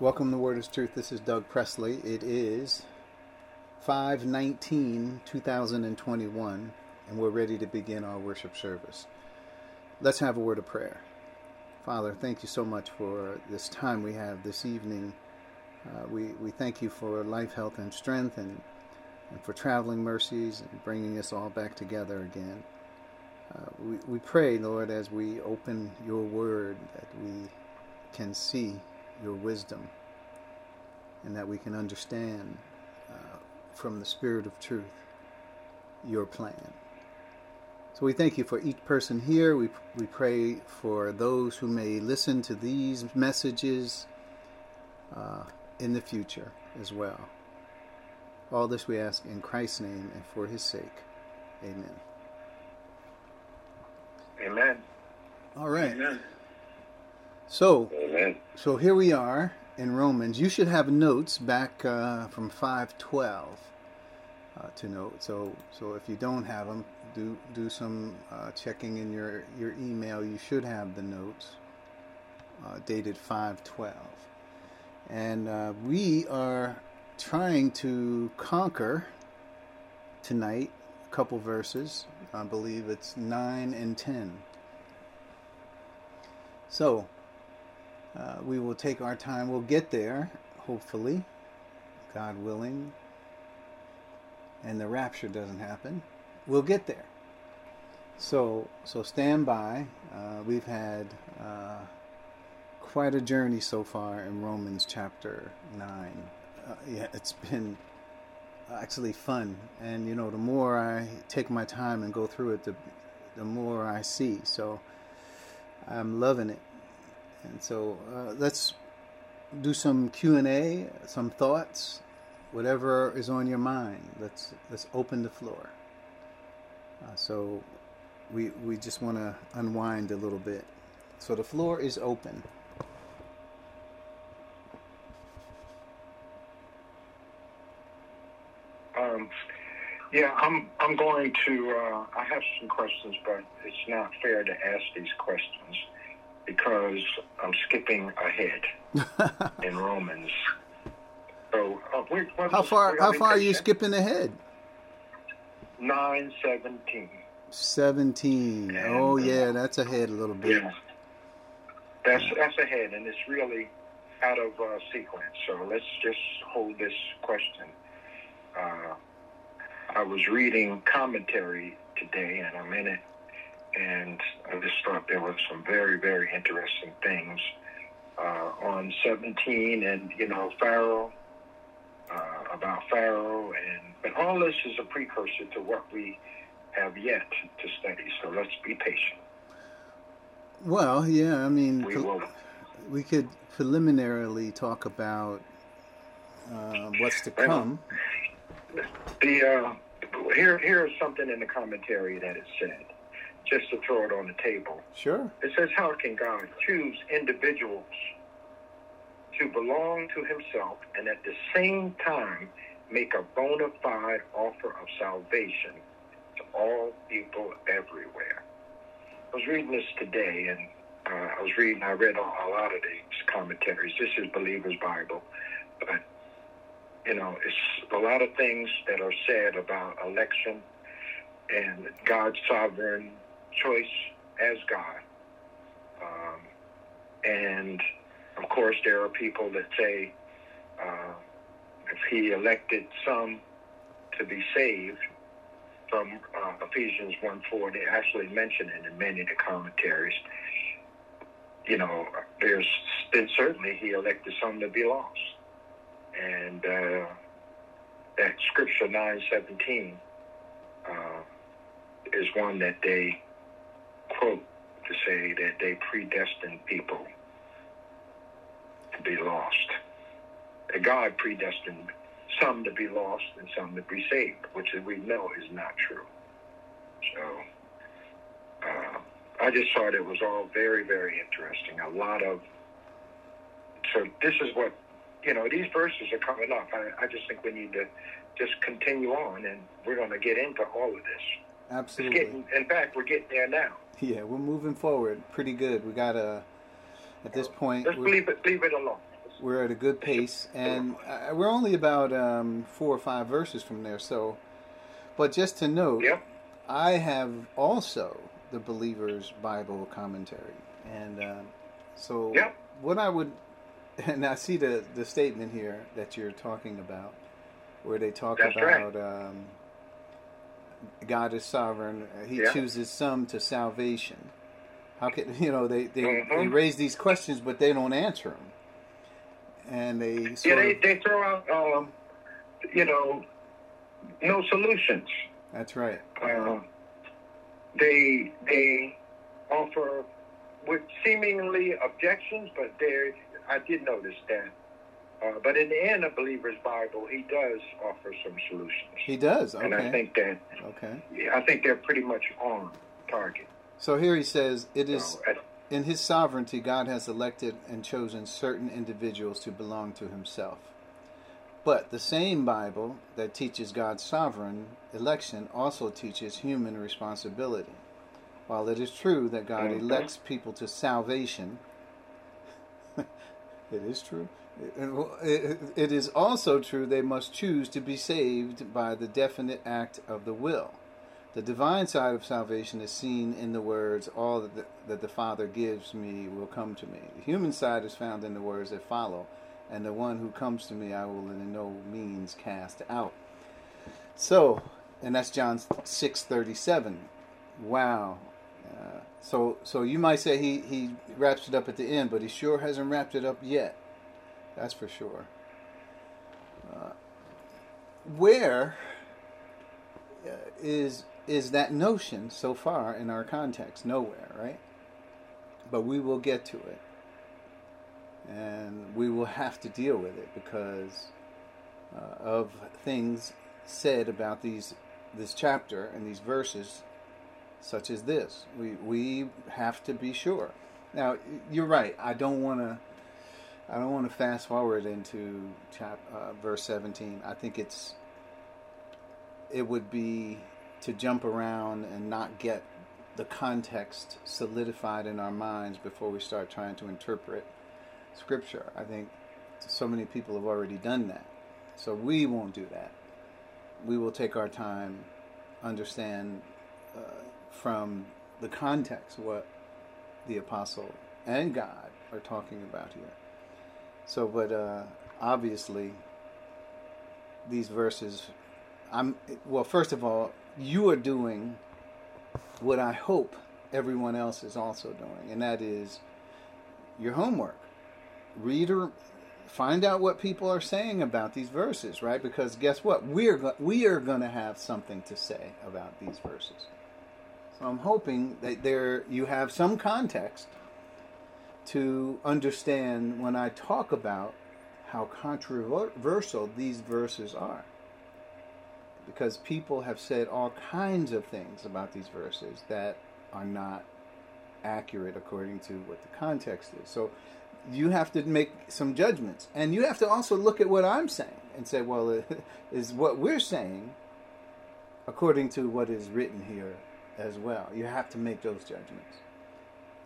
Welcome to Word is Truth. This is Doug Presley. It is 519 2021, and we're ready to begin our worship service. Let's have a word of prayer. Father, thank you so much for this time we have this evening. Uh, we, we thank you for life, health, and strength, and, and for traveling mercies and bringing us all back together again. Uh, we, we pray, Lord, as we open your word, that we can see your wisdom and that we can understand uh, from the Spirit of truth your plan. So we thank you for each person here. We, we pray for those who may listen to these messages uh, in the future as well. All this we ask in Christ's name and for his sake. Amen. Amen. All right. Amen. So, Amen. so here we are in Romans. You should have notes back uh, from 512 uh, to note. So, so if you don't have them, do do some uh, checking in your your email. You should have the notes uh, dated 512, and uh, we are trying to conquer tonight a couple verses. I believe it's nine and ten. So uh, we will take our time. We'll get there, hopefully, God willing, and the rapture doesn't happen. We'll get there. So, so stand by. Uh, we've had uh, quite a journey so far in Romans chapter nine. Uh, yeah, it's been actually fun, and you know, the more I take my time and go through it, the the more I see. So, I'm loving it and so uh, let's do some Q and A, some thoughts, whatever is on your mind. Let's let's open the floor. Uh, so we we just want to unwind a little bit. So the floor is open. Um, yeah, I'm. I'm going to. Uh, I have some questions, but it's not fair to ask these questions because I'm skipping ahead in Romans. So, uh, we, what, How far how far are you skipping? ahead? Nine seventeen. 17. Oh yeah, that's ahead a little bit. Yeah, that's that's ahead, and it's really out of uh, sequence. So let's just hold this question. Uh, I was reading commentary today, and I'm in it, and I just thought there were some very, very interesting things uh, on 17, and you know Pharaoh, uh, about Pharaoh, and but all this is a precursor to what we have yet to study. So let's be patient. Well, yeah, I mean, We will. we could preliminarily talk about uh, what's to come. The uh, here here's something in the commentary that it said, just to throw it on the table. Sure. It says, How can God choose individuals to belong to Himself and at the same time make a bona fide offer of salvation to all people everywhere? I was reading this today, and uh, I was reading, I read a, a lot of these commentaries. This is Believer's Bible, but you know, it's a lot of things that are said about election and God's sovereign choice as God. Um, and of course, there are people that say uh, if He elected some to be saved from uh, Ephesians 1 4, they actually mention it in many of the commentaries. You know, there's then certainly He elected some to be lost. And uh, that scripture 917 uh, is one that they quote to say that they predestined people to be lost. That God predestined some to be lost and some to be saved, which we know is not true. So uh, I just thought it was all very, very interesting. A lot of so this is what you know. These verses are coming up. I, I just think we need to just continue on, and we're going to get into all of this. Absolutely. getting, in fact, we're getting there now. Yeah, we're moving forward pretty good. We got a at this point. We're- leave it, leave it alone. We're at a good pace, and uh, we're only about um, four or five verses from there. So, but just to note. I have also the Believer's Bible commentary, and uh, so what I would, and I see the the statement here that you're talking about, where they talk That's right. about um, God is sovereign; He Yeah. chooses some to salvation. How can you know they they, they Mhm. raise these questions, but they don't answer them, and they Yeah, they, of, they throw out, um, you know, no solutions. that's right. Uh, they they offer with seemingly objections, but there I did notice that. Uh, but in the end, a believer's Bible, he does offer some solutions, He does. and I think that Okay. I think they're pretty much on target. So here he says, "It is In his sovereignty, God has elected and chosen certain individuals to belong to himself. But the same Bible that teaches God's sovereign election also teaches human responsibility. While it is true that God elects people to salvation, is true. It- it is also true they must choose to be saved by the definite act of the will. The divine side of salvation is seen in the words, All that the, that the Father gives me will come to me. The human side is found in the words that follow, And the one who comes to me I will in no means cast out. So, and that's John 6.37. Wow. So so you might say he, he wraps it up at the end, but he sure hasn't wrapped it up yet. That's for sure. Uh, where uh, is is that notion so far in our context? Nowhere, right? But we will get to it. And we will have to deal with it because uh, of things said about these this chapter and these verses such as this. We we have to be sure. Now, you're right. I don't want to I don't want to fast forward into chap, uh, verse 17. I think it's it would be to jump around and not get the context solidified in our minds before we start trying to interpret scripture. I think so many people have already done that. So we won't do that. We will take our time, understand uh, from the context what the apostle and God are talking about here. So, but uh, obviously, these verses, I'm well. First of all, you are doing what I hope everyone else is also doing, and that is your homework. Read or find out what people are saying about these verses, right? Because guess what? We're we are going to have something to say about these verses. So I'm hoping that there you have some context to understand when I talk about how controversial these verses are. Because people have said all kinds of things about these verses that are not accurate according to what the context is. So you have to make some judgments. And you have to also look at what I'm saying and say, well, is what we're saying according to what is written here as well. You have to make those judgments.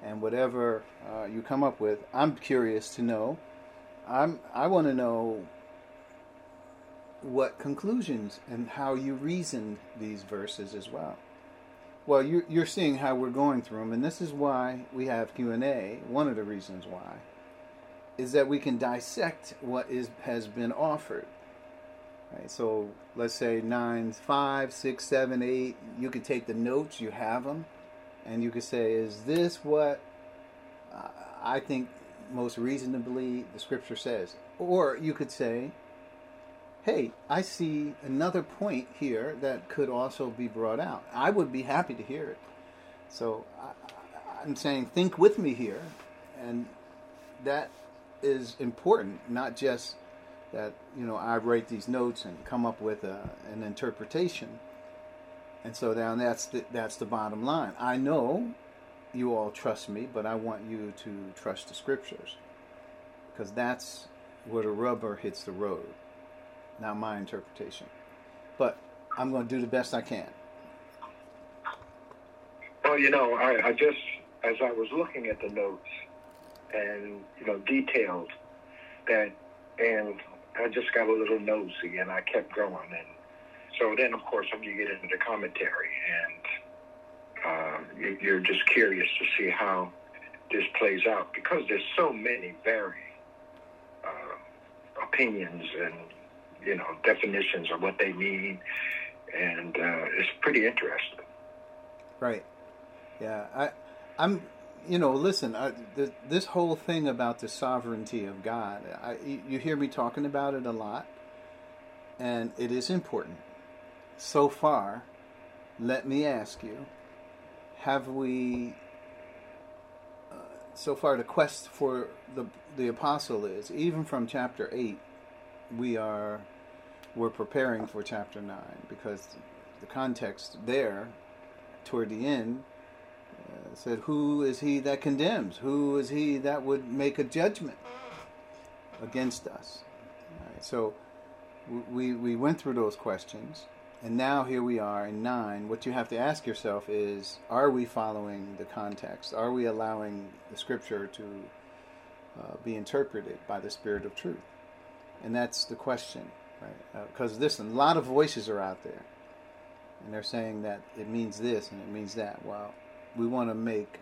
And whatever uh, you come up with, I'm curious to know. I'm I want to know what conclusions and how you reasoned these verses as well. Well, you're, you're seeing how we're going through them, and this is why we have Q and A. One of the reasons why is that we can dissect what is has been offered. Right, so let's say nine, five, six, seven, eight. You can take the notes, you have them, and you could say, "Is this what uh, I think most reasonably the Scripture says?" Or you could say, "Hey, I see another point here that could also be brought out. I would be happy to hear it." So I- I'm saying, think with me here, and that is important, not just that you know I write these notes and come up with a, an interpretation. And so now that's the, that's the bottom line. I know you all trust me, but I want you to trust the scriptures because that's where the rubber hits the road, not my interpretation. But I'm going to do the best I can. Well, you know, I, I just, as I was looking at the notes and, you know, detailed that, and I just got a little nosy and I kept going. And so then, of course, when you get into the commentary and uh, you're just curious to see how this plays out because there's so many varying uh, opinions and you know definitions of what they mean, and uh, it's pretty interesting. Right. Yeah. I. I'm. You know, listen. I, the, this whole thing about the sovereignty of God. I, you hear me talking about it a lot, and it is important. So far, let me ask you: Have we so far the quest for the the apostle is even from chapter 8 we are we're preparing for chapter 9 because the context there toward the end uh, said who is he that condemns who is he that would make a judgment against us right, so we we went through those questions and now here we are in 9. What you have to ask yourself is are we following the context? Are we allowing the scripture to uh, be interpreted by the Spirit of truth? And that's the question, right? Because uh, listen, a lot of voices are out there, and they're saying that it means this and it means that. Well, we want to make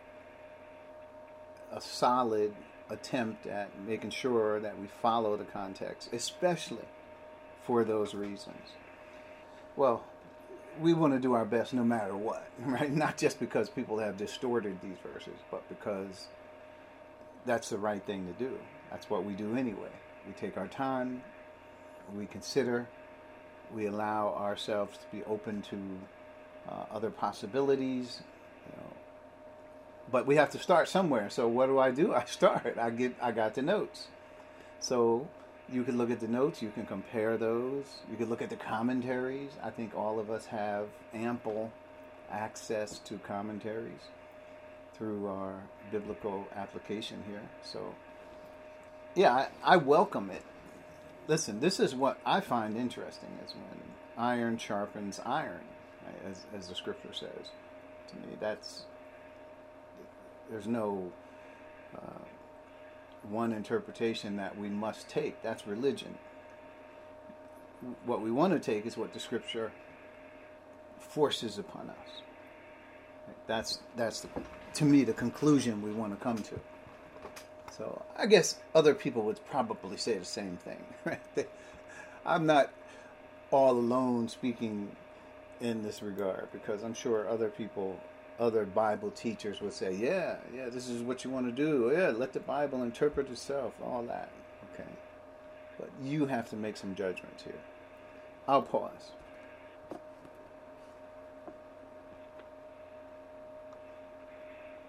a solid attempt at making sure that we follow the context, especially for those reasons well, we want to do our best no matter what, right? Not just because people have distorted these verses, but because that's the right thing to do. That's what we do anyway. We take our time, we consider, we allow ourselves to be open to uh, other possibilities. You know. But we have to start somewhere. So what do I do? I start. I get. I got the notes. So you can look at the notes, you can compare those, you can look at the commentaries. I think all of us have ample access to commentaries through our biblical application here. So, yeah, I, I welcome it. Listen, this is what I find interesting is when iron sharpens iron, as, as the scripture says. To me, that's there's no uh, one interpretation that we must take. That's religion. What we want to take is what the scripture forces upon us. That's that's the, to me the conclusion we want to come to. So I guess other people would probably say the same thing. Right? I'm not all alone speaking in this regard because I'm sure other people other Bible teachers would say, yeah, yeah, this is what you want to do. Yeah, let the Bible interpret itself, all that. Okay. But you have to make some judgments here. I'll pause.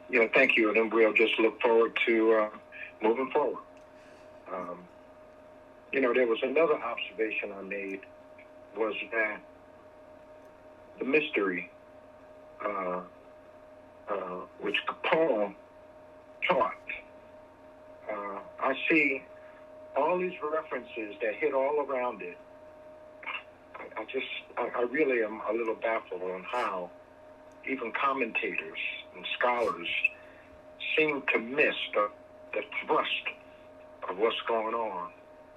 Yeah, thank you. And then we'll just look forward to uh, moving forward. Um, you know, there was another observation I made was that the mystery uh, uh, which Paul taught. Uh, I see all these references that hit all around it. I, I just, I, I really am a little baffled on how even commentators and scholars seem to miss the, the thrust of what's going on.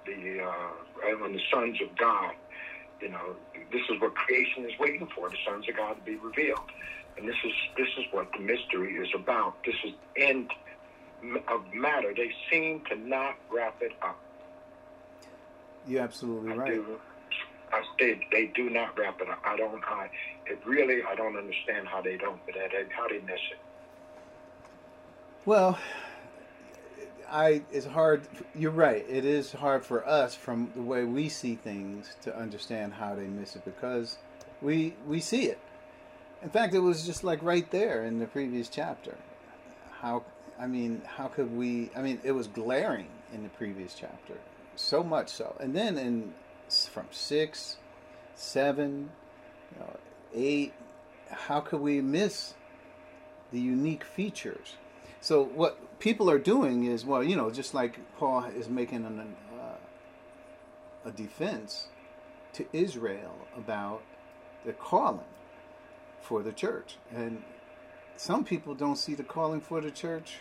The uh, and the sons of God, you know, this is what creation is waiting for: the sons of God to be revealed. And this is this is what the mystery is about. This is end of matter. They seem to not wrap it up. You're absolutely I right. Do, I they, they do not wrap it up. I don't. I it really. I don't understand how they don't. But how they miss it. Well, I it's hard. You're right. It is hard for us from the way we see things to understand how they miss it because we we see it. In fact, it was just like right there in the previous chapter. How, I mean, how could we? I mean, it was glaring in the previous chapter, so much so. And then in from six, seven, you know, eight, how could we miss the unique features? So what people are doing is, well, you know, just like Paul is making an, uh, a defense to Israel about the calling for the church. And some people don't see the calling for the church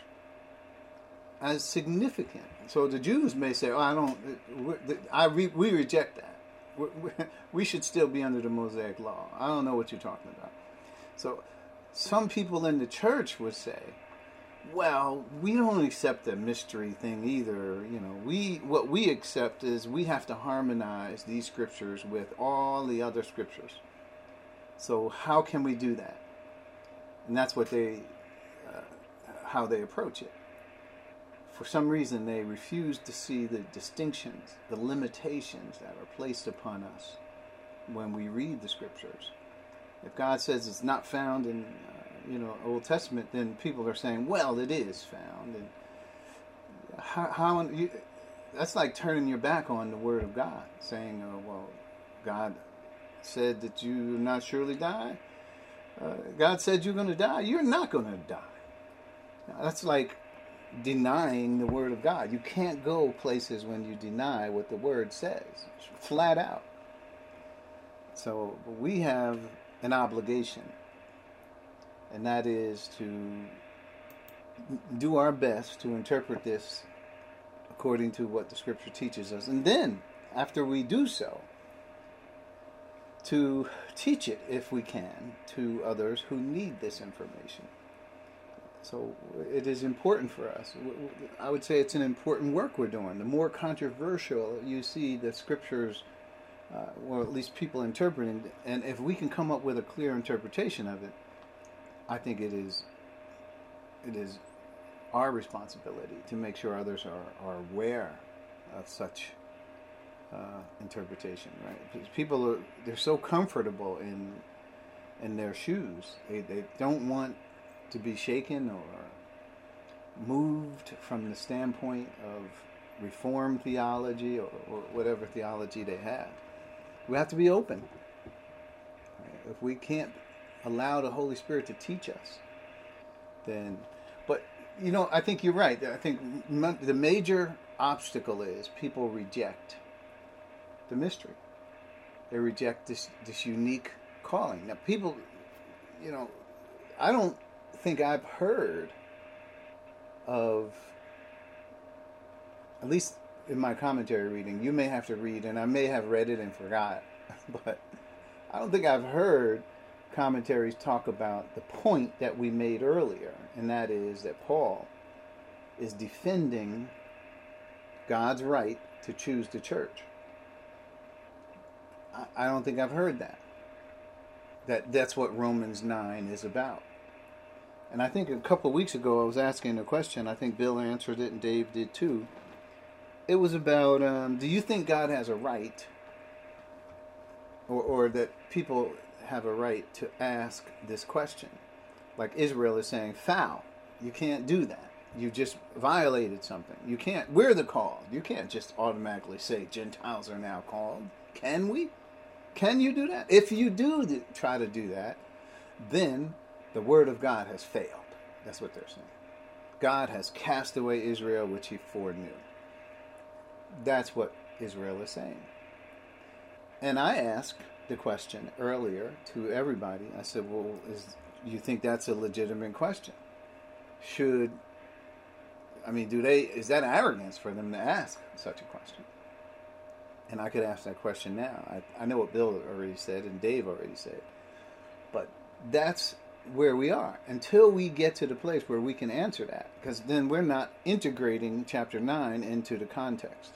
as significant. So the Jews may say, "Oh, I don't. I we, we reject that. We, we should still be under the Mosaic law. I don't know what you're talking about." So some people in the church would say, "Well, we don't accept the mystery thing either. You know, we what we accept is we have to harmonize these scriptures with all the other scriptures. So how can we do that?" And that's what they, uh, how they approach it for some reason they refuse to see the distinctions, the limitations that are placed upon us when we read the scriptures. If God says it's not found in, uh, you know, Old Testament, then people are saying, well, it is found. And how, how you, that's like turning your back on the Word of God, saying, oh, well, God said that you not surely die. Uh, God said you're going to die. You're not going to die. Now, that's like denying the word of God. You can't go places when you deny what the word says, flat out. So we have an obligation, and that is to do our best to interpret this according to what the scripture teaches us. And then, after we do so, to teach it, if we can, to others who need this information. So it is important for us. I would say it's an important work we're doing. The more controversial you see the scriptures, uh, or at least people interpreting, and if we can come up with a clear interpretation of it, I think it is it is our responsibility to make sure others are, are aware of such uh, interpretation. Right? Because people are they're so comfortable in in their shoes. They they don't want to be shaken or moved from the standpoint of reform theology or, or whatever theology they have. We have to be open. If we can't allow the Holy Spirit to teach us, then, but you know, I think you're right. I think the major obstacle is people reject the mystery. They reject this this unique calling. Now, people, you know, I don't think I've heard of, at least in my commentary reading, you may have to read, and I may have read it and forgot, but I don't think I've heard commentaries talk about the point that we made earlier, and that is that Paul is defending God's right to choose the church. I don't think I've heard that. That that's what Romans 9 is about. And I think a couple of weeks ago I was asking a question. I think Bill answered it and Dave did too. It was about um, do you think God has a right, or, or that people have a right to ask this question? Like Israel is saying, foul. You can't do that. You just violated something. You can't. We're the called. You can't just automatically say Gentiles are now called. Can we? Can you do that? If you do try to do that, then the word of God has failed. That's what they're saying. God has cast away Israel, which he foreknew. That's what Israel is saying. And I asked the question earlier to everybody. I said, "Well, is you think that's a legitimate question? Should I mean, do they is that arrogance for them to ask such a question?" And I could ask that question now. I, I know what Bill already said and Dave already said, but that's where we are. Until we get to the place where we can answer that because then we're not integrating chapter 9 into the context.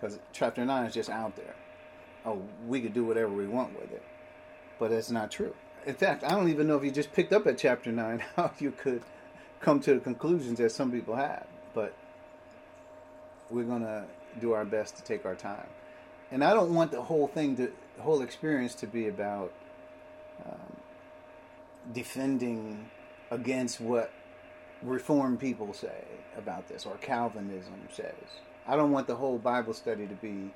Because chapter 9 is just out there. Oh we could do whatever we want with it. But that's not true. In fact i don't even know if you just picked up at chapter 9 how you could come to the conclusions that some people have. But we're going to do our best to take our time and i don't want the whole thing to the whole experience to be about um, defending against what reformed people say about this or Calvinism says. I don't want the whole Bible study to be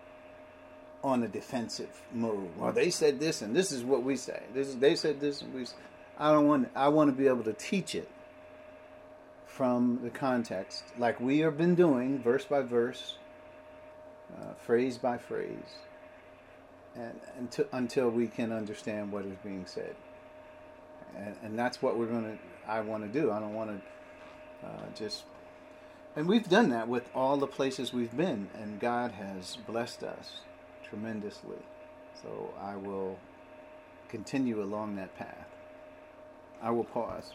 on a defensive mode. Well, they said this, and this is what we say. This is, they said this, and we. I don't want. I want to be able to teach it from the context, like we have been doing, verse by verse, uh, phrase by phrase, and until until we can understand what is being said and, and that's what we're going to. I want to do. I don't want to uh, just And we've done that with all the places we've been, and God has blessed us tremendously. So I will continue along that path. I will pause.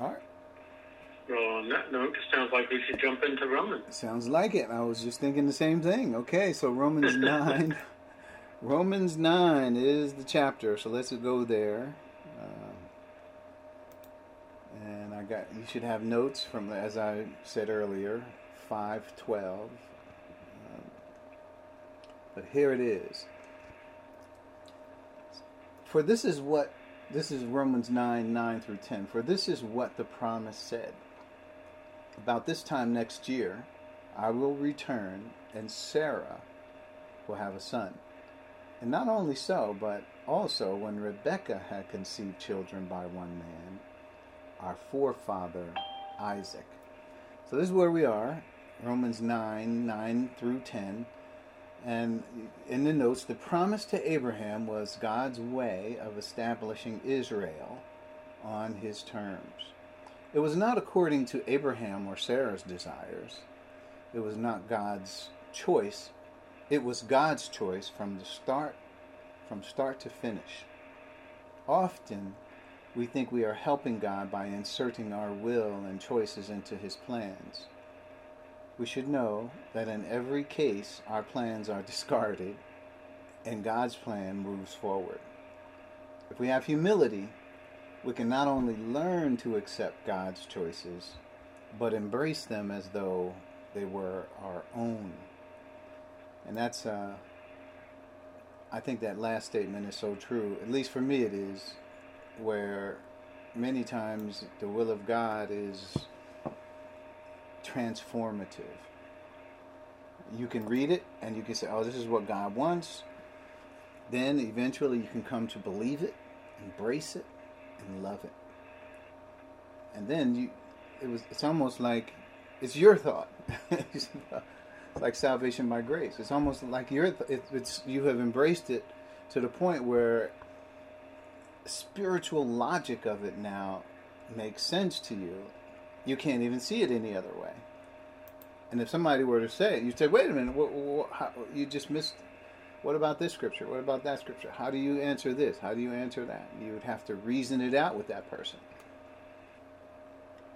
All right. Well, on that note, it sounds like we should jump into Romans. Sounds like it. I was just thinking the same thing. Okay, so Romans 9. Romans 9 is the chapter, so let's go there. Uh, and I got you should have notes from as I said earlier, 512. Um, but here it is. For this is what this is Romans 9 9 through 10. For this is what the promise said. About this time next year, I will return, and Sarah will have a son. And not only so, but also when Rebekah had conceived children by one man, our forefather Isaac. So this is where we are, Romans 9 9 through 10. And in the notes, the promise to Abraham was God's way of establishing Israel on his terms. It was not according to Abraham or Sarah's desires. It was not God's choice. It was God's choice from the start, from start to finish. Often, we think we are helping God by inserting our will and choices into his plans. We should know that in every case, our plans are discarded and God's plan moves forward. If we have humility, we can not only learn to accept God's choices, but embrace them as though they were our own. And that's, uh, I think that last statement is so true. At least for me, it is, where many times the will of God is transformative. You can read it and you can say, oh, this is what God wants. Then eventually you can come to believe it, embrace it, and love it. And then you, it was, it's almost like it's your thought. it's like salvation by grace. It's almost like your, th- it's, you have embraced it to the point where spiritual logic of it now makes sense to you you can't even see it any other way. And if somebody were to say it, you'd say, wait a minute, what, what, how, you just missed. What about this scripture? What about that scripture? How do you answer this? How do you answer that? You would have to reason it out with that person.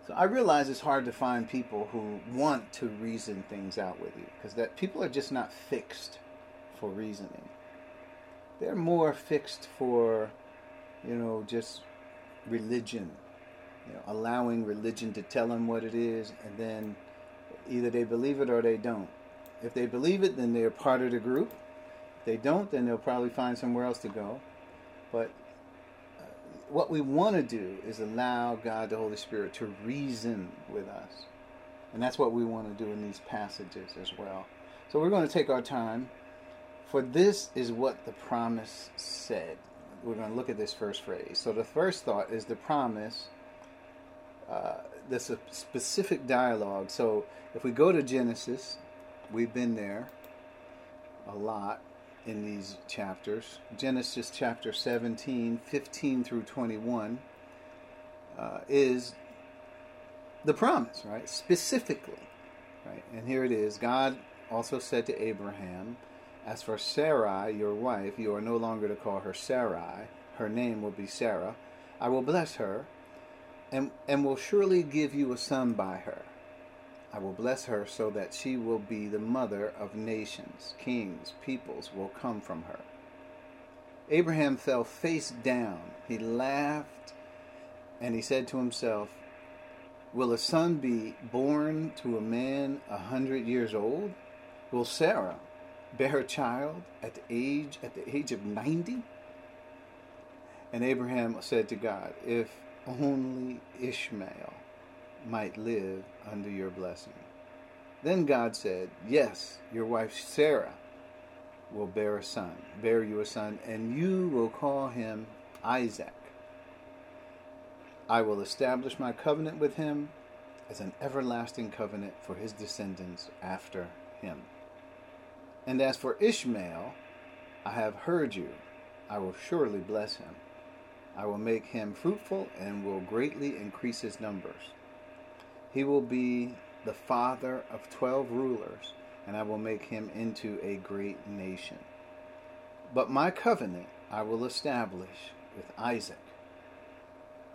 So I realize it's hard to find people who want to reason things out with you because that people are just not fixed for reasoning. They're more fixed for, you know, just religion you know, allowing religion to tell them what it is, and then either they believe it or they don't. If they believe it, then they're part of the group. If they don't, then they'll probably find somewhere else to go. But uh, what we want to do is allow God, the Holy Spirit, to reason with us. And that's what we want to do in these passages as well. So we're going to take our time. For this is what the promise said. We're going to look at this first phrase. So the first thought is the promise uh, there's a specific dialogue. So if we go to Genesis, we've been there a lot in these chapters. Genesis chapter 17, 15 through 21 uh, is the promise, right? Specifically, right? And here it is. God also said to Abraham, As for Sarai, your wife, you are no longer to call her Sarai. Her name will be Sarah. I will bless her and, and will surely give you a son by her. I will bless her so that she will be the mother of nations, kings, peoples will come from her. Abraham fell face down. He laughed and he said to himself, Will a son be born to a man a hundred years old? Will Sarah bear a child at the age at the age of ninety? And Abraham said to God, If only Ishmael might live under your blessing. Then God said, Yes, your wife Sarah will bear a son, bear you a son, and you will call him Isaac. I will establish my covenant with him as an everlasting covenant for his descendants after him. And as for Ishmael, I have heard you. I will surely bless him. I will make him fruitful and will greatly increase his numbers. He will be the father of twelve rulers, and I will make him into a great nation. But my covenant I will establish with Isaac,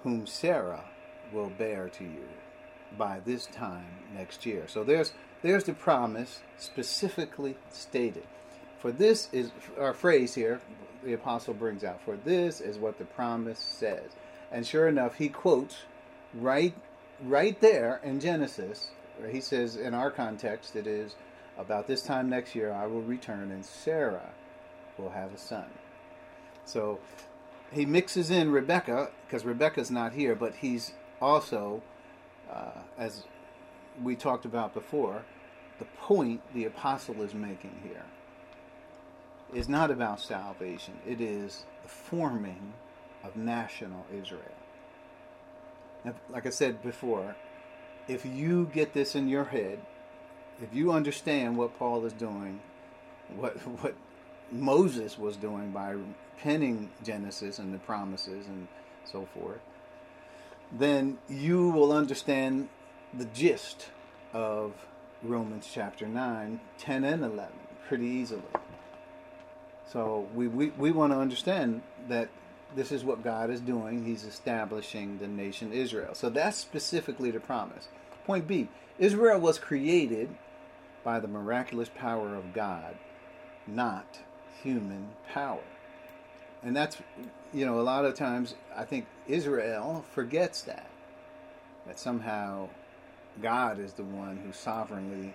whom Sarah will bear to you by this time next year. So there's there's the promise specifically stated. For this is our phrase here, the apostle brings out, for this is what the promise says. And sure enough, he quotes right right there in Genesis, where he says in our context it is about this time next year I will return and Sarah will have a son. So he mixes in Rebecca because Rebecca's not here, but he's also, uh, as we talked about before, the point the apostle is making here is not about salvation. It is the forming of national Israel. And like I said before, if you get this in your head, if you understand what Paul is doing, what what Moses was doing by penning Genesis and the promises and so forth, then you will understand the gist of Romans chapter 9, 10, and 11 pretty easily. So we, we, we want to understand that this is what God is doing. He's establishing the nation Israel. So that's specifically the promise. Point B Israel was created by the miraculous power of God, not human power. And that's, you know, a lot of times I think Israel forgets that. That somehow God is the one who sovereignly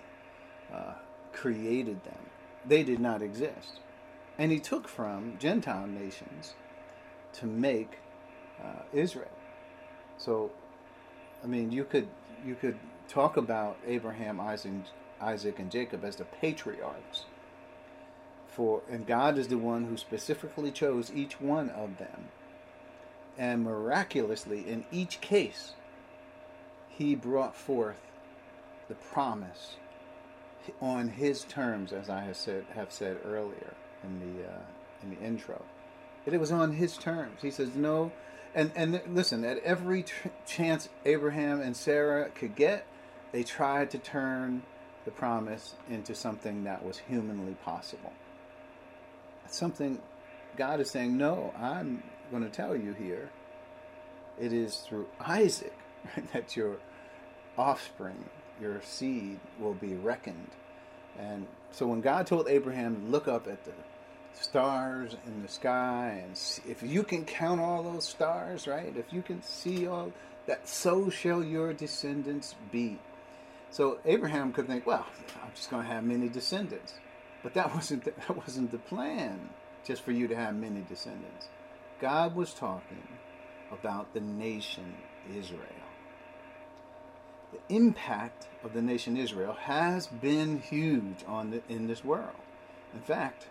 uh, created them. They did not exist. And he took from Gentile nations to make uh, Israel. So, I mean, you could you could talk about Abraham, Isaac, Isaac, and Jacob as the patriarchs. For and God is the one who specifically chose each one of them, and miraculously, in each case, He brought forth the promise on His terms, as I have said have said earlier in the uh, in the intro. That it was on His terms. He says no, and and listen. At every tr- chance Abraham and Sarah could get, they tried to turn the promise into something that was humanly possible. It's something God is saying, no, I'm going to tell you here. It is through Isaac right, that your offspring, your seed, will be reckoned. And so when God told Abraham, look up at the stars in the sky, and see, if you can count all those stars, right? If you can see all that, so shall your descendants be. So Abraham could think, well, I'm just going to have many descendants. But that wasn't the, that wasn't the plan, just for you to have many descendants. God was talking about the nation Israel. The impact of the nation Israel has been huge on the, in this world. In fact,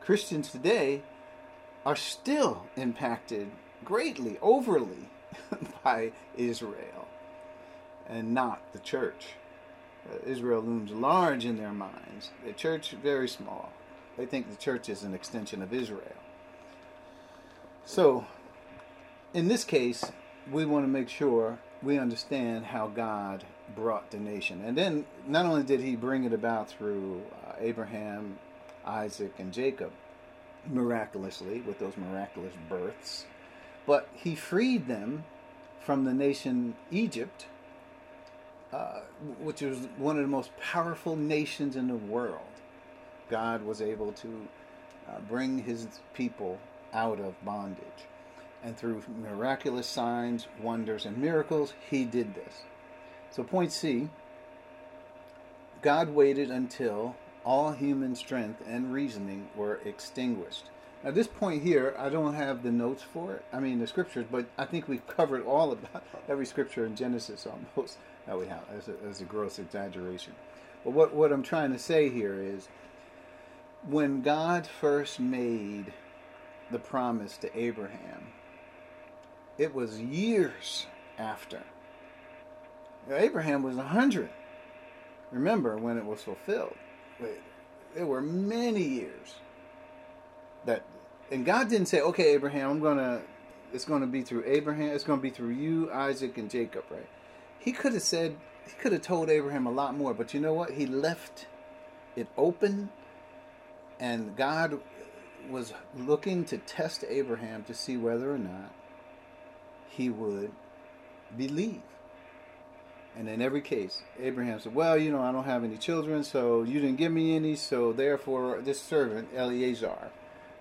Christians today are still impacted greatly, overly by Israel and not the church. Uh, Israel looms large in their minds, the church very small. They think the church is an extension of Israel. So, in this case, we want to make sure we understand how God brought the nation. And then, not only did he bring it about through uh, Abraham, Isaac, and Jacob, miraculously, with those miraculous births, but he freed them from the nation Egypt uh, which was one of the most powerful nations in the world, God was able to uh, bring his people out of bondage. And through miraculous signs, wonders, and miracles, he did this. So, point C God waited until all human strength and reasoning were extinguished. At this point here, I don't have the notes for it. I mean, the scriptures, but I think we've covered all about every scripture in Genesis almost that we have as a, as a gross exaggeration. But what, what I'm trying to say here is when God first made the promise to Abraham, it was years after. Abraham was 100. Remember when it was fulfilled. There were many years that and God didn't say, "Okay, Abraham, I'm gonna." It's going to be through Abraham. It's going to be through you, Isaac, and Jacob, right? He could have said, he could have told Abraham a lot more, but you know what? He left it open, and God was looking to test Abraham to see whether or not he would believe. And in every case, Abraham said, Well, you know, I don't have any children, so you didn't give me any, so therefore, this servant, Eleazar,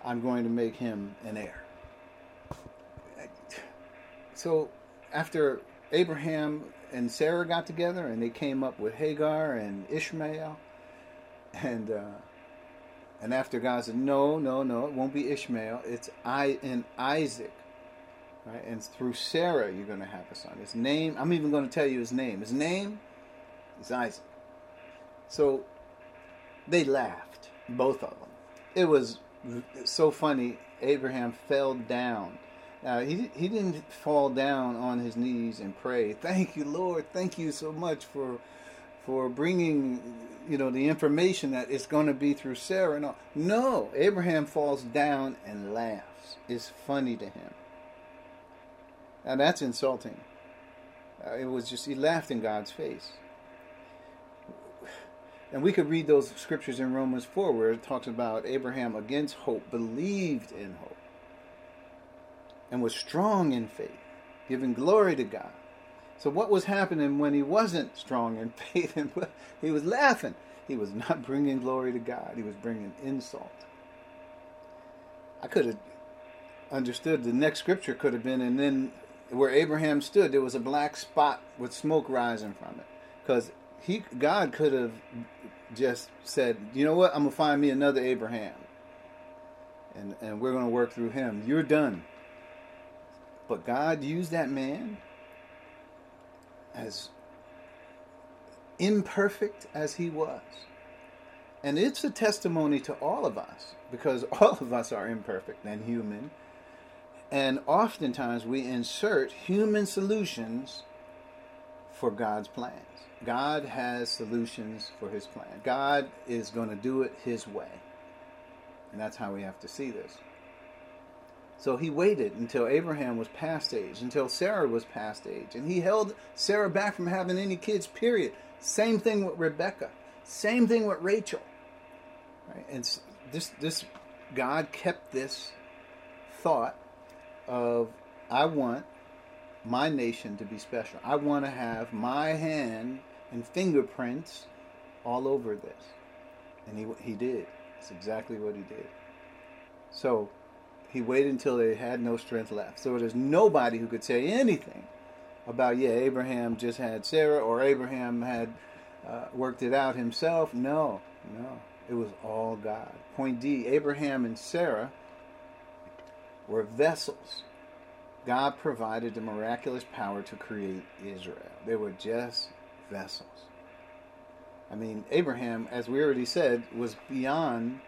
I'm going to make him an heir. So after Abraham and Sarah got together and they came up with Hagar and Ishmael, and uh, and after God said, No, no, no, it won't be Ishmael, it's I and Isaac. Right? And through Sarah you're gonna have a son. His name I'm even gonna tell you his name. His name is Isaac. So they laughed, both of them. It was so funny. Abraham fell down. Now, he, he didn't fall down on his knees and pray, Thank you, Lord. Thank you so much for for bringing you know the information that it's going to be through Sarah. No, no. Abraham falls down and laughs. It's funny to him. Now that's insulting. Uh, it was just he laughed in God's face. And we could read those scriptures in Romans 4 where it talks about Abraham against hope believed in hope and was strong in faith, giving glory to God. So, what was happening when he wasn't strong in faith? And he was laughing. He was not bringing glory to God, he was bringing insult. I could have understood the next scripture could have been, and then where Abraham stood, there was a black spot with smoke rising from it. Because he, God could have just said, you know what, I'm to find me another Abraham. And, and we're to work through him. You're done. But God used that man as imperfect as he was. And it's a testimony to all of us because all of us are imperfect and human. And oftentimes we insert human solutions for God's plans. God has solutions for his plan. God is going to do it his way. And that's how we have to see this. So he waited until Abraham was past age, until Sarah was past age, and he held Sarah back from having any kids, period. Same thing with Rebecca. Same thing with Rachel. Right? And this this God kept this thought of I want my nation to be special. I want to have my hand and fingerprints all over this. And he he did. It's exactly what he did. So he waited until they had no strength left. So there's nobody who could say anything about, yeah, Abraham just had Sarah or Abraham had uh, worked it out himself. No, no. It was all God. Point D Abraham and Sarah were vessels. God provided the miraculous power to create Israel. They were just vessels. I mean, Abraham, as we already said, was beyond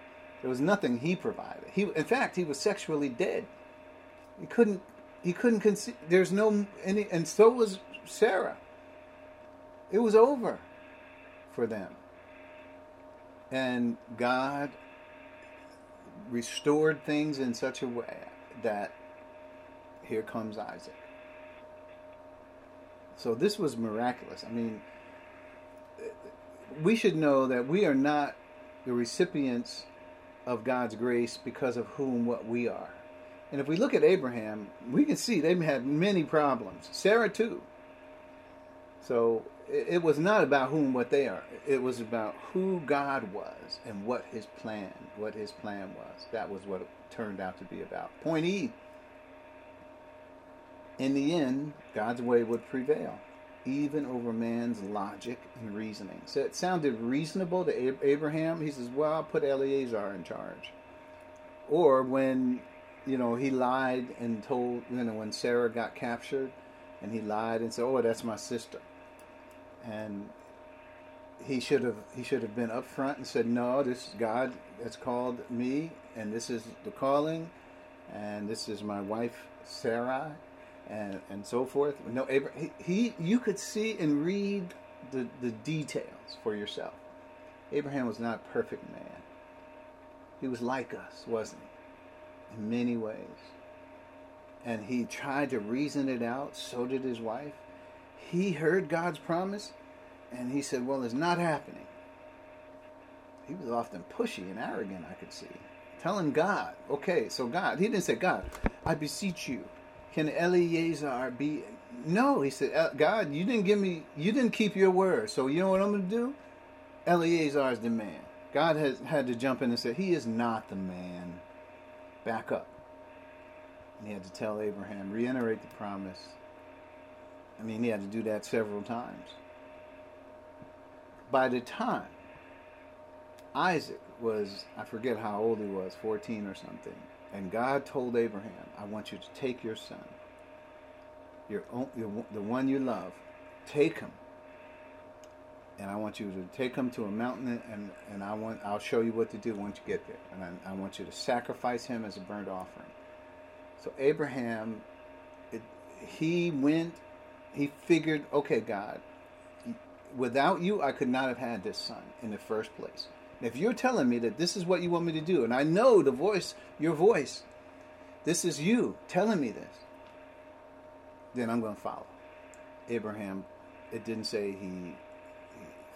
there was nothing he provided. He, in fact, he was sexually dead. He couldn't. He couldn't conceive. There's no any, and so was Sarah. It was over for them. And God restored things in such a way that here comes Isaac. So this was miraculous. I mean, we should know that we are not the recipients of God's grace because of whom what we are. And if we look at Abraham, we can see they've had many problems. Sarah too. So it was not about whom what they are. It was about who God was and what his plan, what his plan was. That was what it turned out to be about. Point E. In the end, God's way would prevail even over man's logic and reasoning. So it sounded reasonable to Abraham. He says, Well, I'll put Eleazar in charge. Or when, you know, he lied and told, you know, when Sarah got captured and he lied and said, Oh, that's my sister. And he should have he should have been upfront and said, No, this God has called me and this is the calling and this is my wife Sarah and and so forth. No, Abraham, he, he you could see and read the the details for yourself. Abraham was not a perfect man. He was like us, wasn't he? in many ways. And he tried to reason it out, so did his wife. He heard God's promise, and he said, Well, it's not happening. He was often pushy and arrogant, I could see. Telling God, okay, so God, he didn't say, God, I beseech you, can Eleazar be. No, he said, uh, God, you didn't give me, you didn't keep your word. So you know what I'm going to do? Eleazar is the man. God has had to jump in and say, He is not the man. Back up. And he had to tell Abraham, reiterate the promise. I mean, he had to do that several times. By the time Isaac was, I forget how old he was, 14 or something, and God told Abraham, I want you to take your son, your, your the one you love, take him and I want you to take him to a mountain, and, and I want I'll show you what to do once you get there, and I, I want you to sacrifice him as a burnt offering. So Abraham, it, he went, he figured, okay, God, without you, I could not have had this son in the first place. If you're telling me that this is what you want me to do, and I know the voice, your voice, this is you telling me this, then I'm going to follow. Abraham, it didn't say he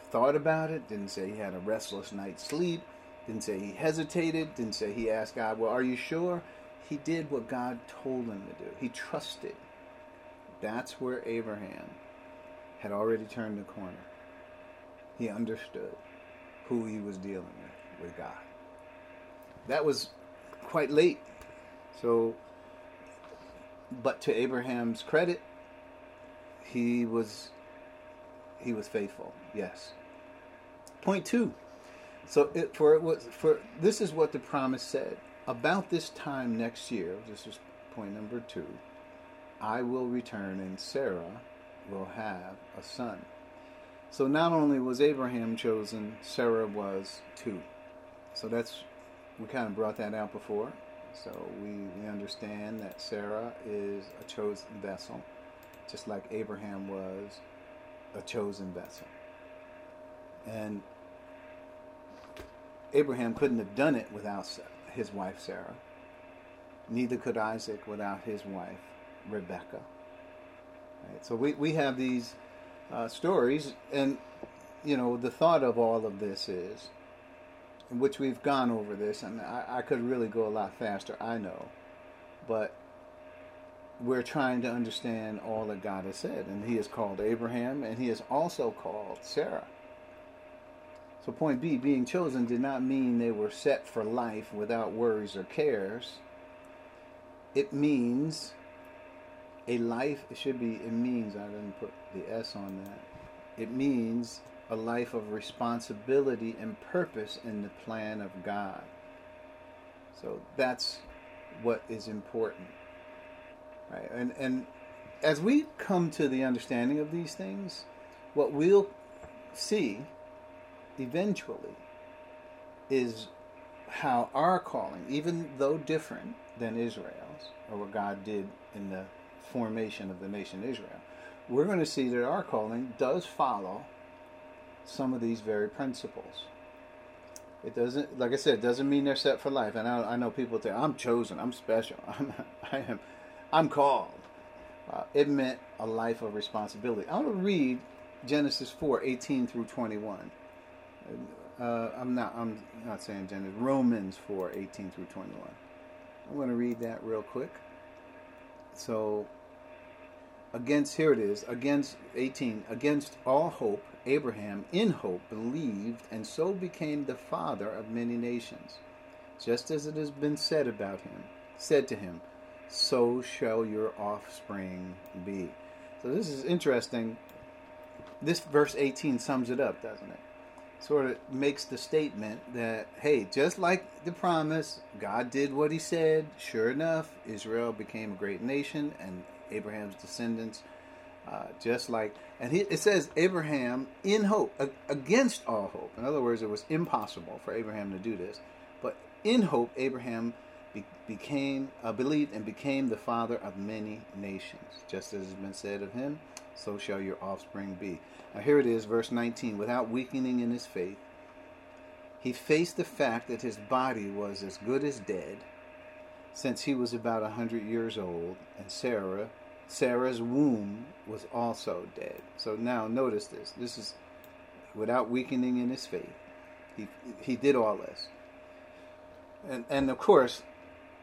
thought about it, didn't say he had a restless night's sleep, didn't say he hesitated, didn't say he asked God, Well, are you sure? He did what God told him to do. He trusted. That's where Abraham had already turned the corner. He understood who he was dealing with, with God. That was quite late. So, but to Abraham's credit, he was he was faithful. Yes. Point two. So it, for it was for this is what the promise said about this time next year. This is point number two. I will return and Sarah will have a son. So not only was Abraham chosen, Sarah was too. So that's we kind of brought that out before. So we, we understand that Sarah is a chosen vessel, just like Abraham was a chosen vessel. And Abraham couldn't have done it without his wife Sarah. Neither could Isaac without his wife Rebecca. Right? So we, we have these uh, stories, and you know the thought of all of this is, which we've gone over this, and I, I could really go a lot faster. I know, but we're trying to understand all that God has said, and He has called Abraham, and He has also called Sarah. So, point B being chosen did not mean they were set for life without worries or cares. It means a life, it should be, it means, I didn't put the S on that. It means a life of responsibility and purpose in the plan of God. So, that's what is important. Right? And, and as we come to the understanding of these things, what we'll see eventually is how our calling, even though different than Israel's, or what God did in the formation of the nation Israel, we're going to see that our calling does follow some of these very principles. It doesn't, like I said, it doesn't mean they're set for life. And I, I know people say, "I'm chosen, I'm special, I'm, I am, I'm called." Uh, it meant a life of responsibility. I want to read Genesis 4, 18 through 21 uh, I'm not. I'm not saying Genesis. Romans four eighteen through twenty one. I'm going to read that real quick. So, against here it is. Against eighteen. Against all hope, Abraham in hope believed, and so became the father of many nations, just as it has been said about him. Said to him, "So shall your offspring be." So this is interesting. This verse 18 sums it up, doesn't it? Sort of makes the statement that, hey, just like the promise, God did what he said. Sure enough, Israel became a great nation and Abraham's descendants, uh, just like, and he, it says Abraham in hope, against all hope. In other words, it was impossible for Abraham to do this. But in hope, Abraham be, became, uh, believed and became the father of many nations, just as has been said of him so shall your offspring be. Now, here it is, verse 19. Without weakening in his faith, he faced the fact that his body was as good as dead, since he was about a hundred years old, and Sarah, Sarah's womb was also dead. So now notice this. This is without weakening in his faith. He he did all this. And and of course,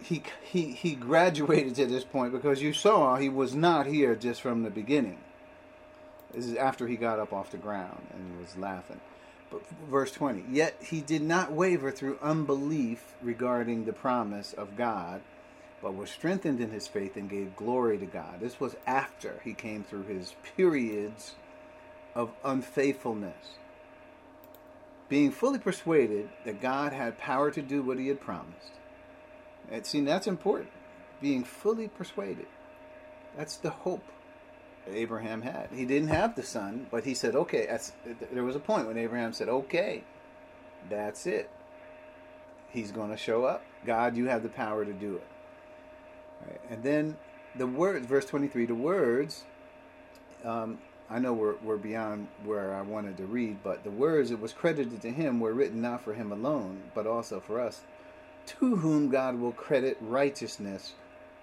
he he he graduated to this point because you saw he was not here just from the beginning. This is after he got up off the ground and was laughing. But verse 20, yet he did not waver through unbelief regarding the promise of God, but was strengthened in his faith and gave glory to God. This was after he came through his periods of unfaithfulness. Being fully persuaded that God had power to do what he had promised. And see, that's important. Being fully persuaded. That's the hope Abraham had. He didn't have the son, but he said, okay, there was a point when Abraham said, okay, that's it. He's going to show up. God, you have the power to do it. Right. And then the words, verse 23, the words, um, I know we're, we're beyond where I wanted to read, but the words that was credited to him were written not for him alone, but also for us, to whom God will credit righteousness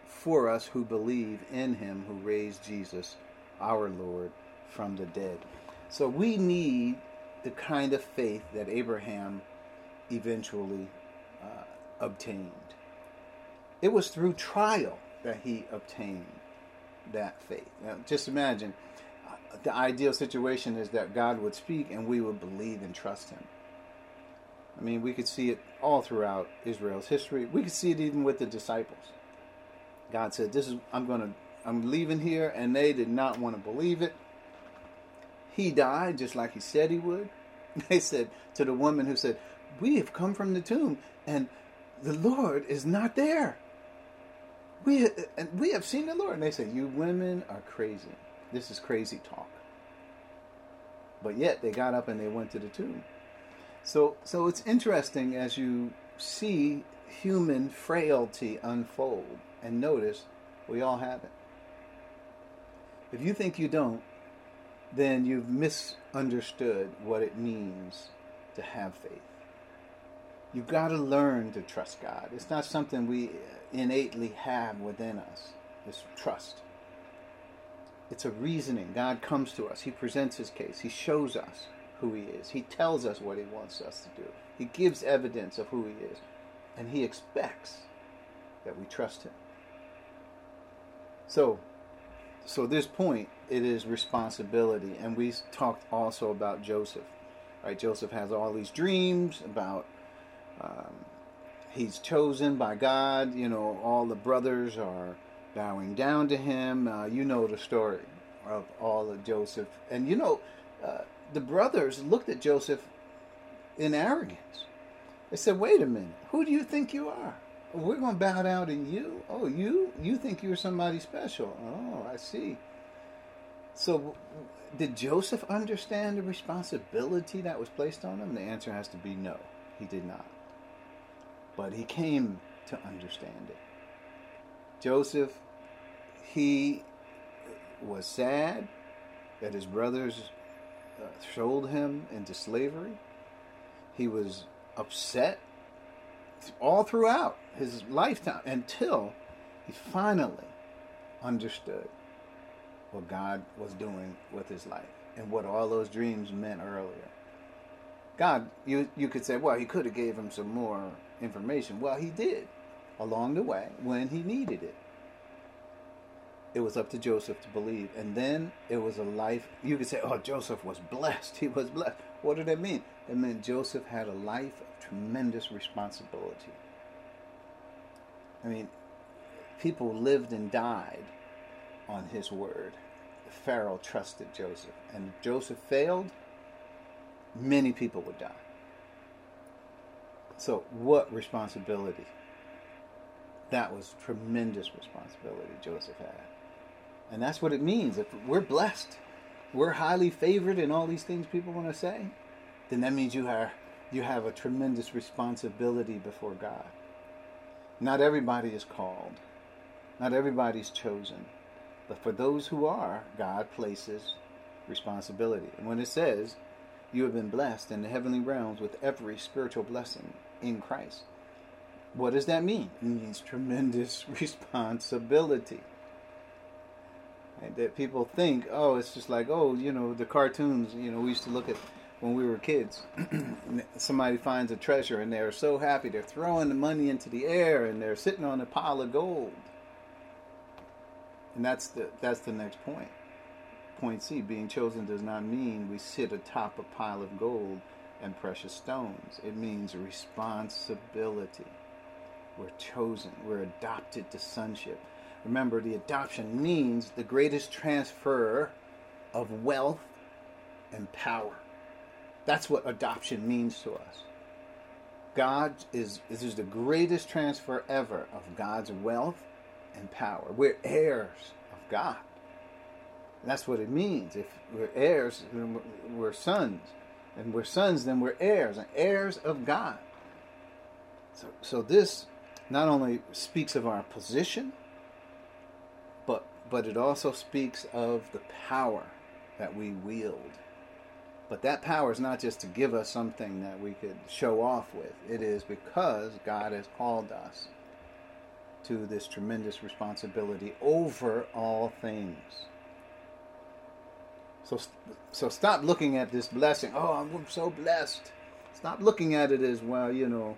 for us who believe in him who raised Jesus our Lord from the dead. So we need the kind of faith that Abraham eventually uh, obtained. It was through trial that he obtained that faith. Now, just imagine uh, the ideal situation is that God would speak and we would believe and trust him. I mean, we could see it all throughout Israel's history. We could see it even with the disciples. God said, "This is I'm going to I'm leaving here, and they did not want to believe it. He died just like he said he would. They said to the woman who said, We have come from the tomb, and the Lord is not there. We, and we have seen the Lord. And they said, You women are crazy. This is crazy talk. But yet they got up and they went to the tomb. So, so it's interesting as you see human frailty unfold and notice we all have it. If you think you don't, then you've misunderstood what it means to have faith. You've got to learn to trust God. It's not something we innately have within us, this trust. It's a reasoning. God comes to us, He presents His case, He shows us who He is, He tells us what He wants us to do, He gives evidence of who He is, and He expects that we trust Him. So, so this point it is responsibility and we talked also about joseph right? Joseph has all these dreams about um, he's chosen by god you know all the brothers are bowing down to him. Uh, you know the story of all of joseph. And you know uh, the brothers looked at joseph in arrogance. They said wait a minute. Who do you think you are we're going to bow down to you. Oh, you? You think you're somebody special? Oh, I see. So, did Joseph understand the responsibility that was placed on him? The answer has to be no, he did not. But he came to understand it. Joseph, he was sad that his brothers uh, sold him into slavery. He was upset all throughout his lifetime until he finally understood what God was doing with his life and what all those dreams meant earlier. God, you you could say, well, he could have gave him some more information. Well, he did along the way when he needed it. It was up to Joseph to believe, and then it was a life. You could say, oh, Joseph was blessed. He was blessed. What did that mean? It meant Joseph had a life of tremendous responsibility. I mean, people lived and died on his word. Pharaoh trusted Joseph. And if Joseph failed, many people would die. So, what responsibility? That was tremendous responsibility Joseph had. And that's what it means. If we're blessed, we're highly favored in all these things people want to say, then that means you are you have a tremendous responsibility before God. Not everybody is called. Not everybody's chosen. But for those who are, God places responsibility. And when it says, you have been blessed in the heavenly realms with every spiritual blessing in Christ, What does that mean? It means tremendous responsibility. That people think, oh, it's just like, oh, you know, the cartoons, you know, we used to look at when we were kids. Somebody finds a treasure and they're so happy. They're throwing the money into the air and they're sitting on a pile of gold. And that's the that's the next point. Point C, being chosen does not mean we sit atop a pile of gold and precious stones. It means responsibility. We're chosen. We're adopted to sonship. Remember, the adoption means the greatest transfer of wealth and power. That's what adoption means to us. God is this is the greatest transfer ever of God's wealth and power. We're heirs of God. And that's what it means. If we're heirs, we're sons. And we're sons, then we're heirs, and heirs of God. So, so this not only speaks of our position, but it also speaks of the power that we wield. But that power is not just to give us something that we could show off with. It is because God has called us to this tremendous responsibility over all things. So, so stop looking at this blessing. Oh, I'm so blessed. Stop looking at it as well. You know,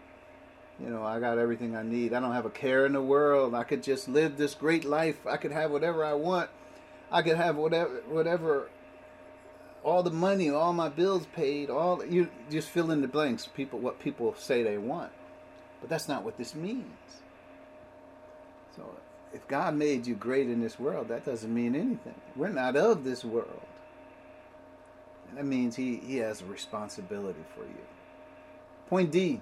you know, I got everything I need. I don't have a care in the world. I could just live this great life. I could have whatever I want. I could have whatever, whatever all the money, all my bills paid, all you just fill in the blanks. People, what people say they want, but that's not what this means. So, if God made you great in this world, that doesn't mean anything. We're not of this world. And that means He He has a responsibility for you. Point D.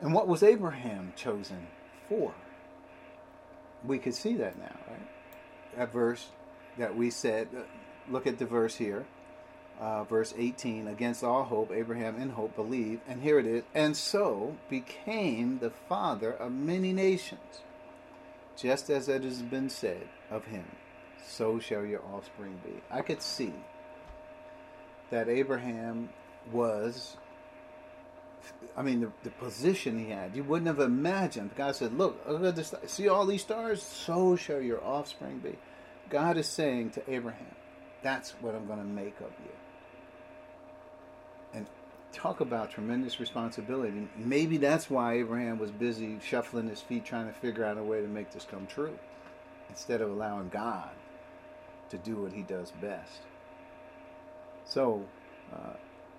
And what was Abraham chosen for? We could see that now, right? That verse that we said, uh, look at the verse here, uh, verse 18. Against all hope, Abraham in hope believed, and here it is, and so became the father of many nations, just as it has been said of him, so shall your offspring be. I could see that Abraham was. I mean, the, the position he had, you wouldn't have imagined. God said, Look, look see all these stars? So shall your offspring be. God is saying to Abraham, That's what I'm going to make of you. And talk about tremendous responsibility. Maybe that's why Abraham was busy shuffling his feet trying to figure out a way to make this come true instead of allowing God to do what he does best. So, uh,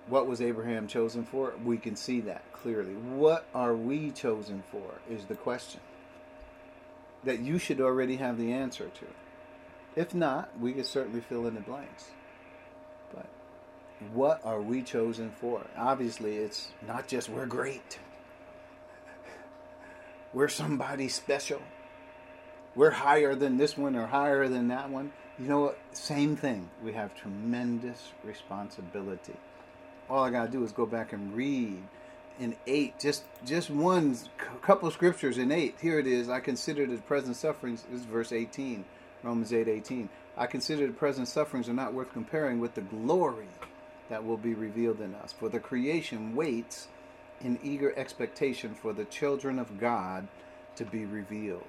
what was Abraham chosen for? We can see that clearly. What are we chosen for is the question that you should already have the answer to. If not, we could certainly fill in the blanks. But what are we chosen for? Obviously, it's not just we're great, we're somebody special. We're higher than this one or higher than that one. You know what? Same thing. We have tremendous responsibility. All I got to do is go back and read in 8 just just one couple scriptures in 8 here it is i consider the present sufferings this is verse 18 Romans 8:18. I consider the present sufferings are not worth comparing with the glory that will be revealed in us. For the creation waits in eager expectation for the children of God to be revealed.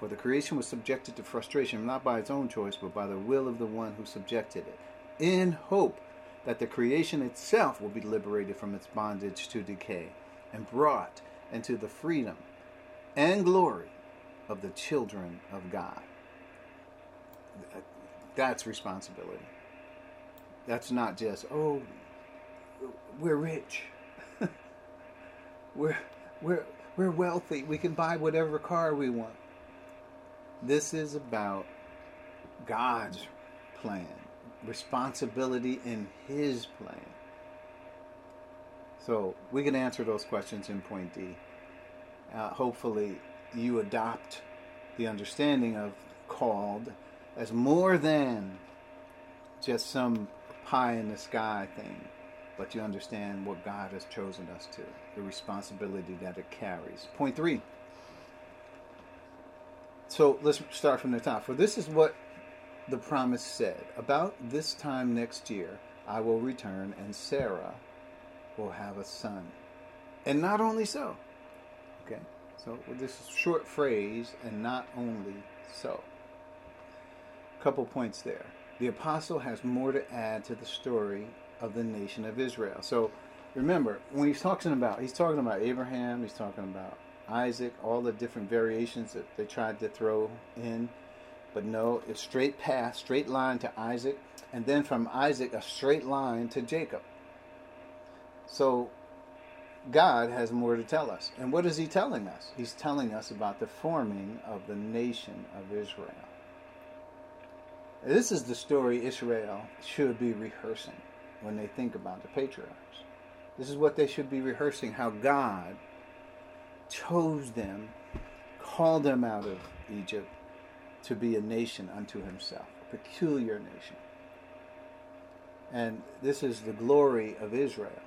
For the creation was subjected to frustration not by its own choice, but by the will of the one who subjected it, in hope that the creation itself will be liberated from its bondage to decay and brought into the freedom and glory of the children of God that's responsibility. That's not just, oh, we're rich. we're, we're, we're wealthy. We can buy whatever car we want. This is about God's plan, responsibility in His plan. So we can answer those questions in point D. Uh, hopefully, you adopt the understanding of called as more than just some pie in the sky thing, but you understand what God has chosen us to, the responsibility that it carries. Point three. So let's start from the top. For this is what the promise said About this time next year, I will return, and Sarah will have a son. And not only so. Okay? So this short phrase, and not only so. Couple points there. The apostle has more to add to the story of the nation of Israel. So remember, when he's talking about he's talking about Abraham, he's talking about Isaac, all the different variations that they tried to throw in. But no, it's straight path, straight line to Isaac, and then from Isaac a straight line to Jacob. So God has more to tell us. And what is he telling us? He's telling us about the forming of the nation of Israel. This is the story Israel should be rehearsing when they think about the patriarchs. This is what they should be rehearsing how God chose them, called them out of Egypt to be a nation unto himself, a peculiar nation. And this is the glory of Israel,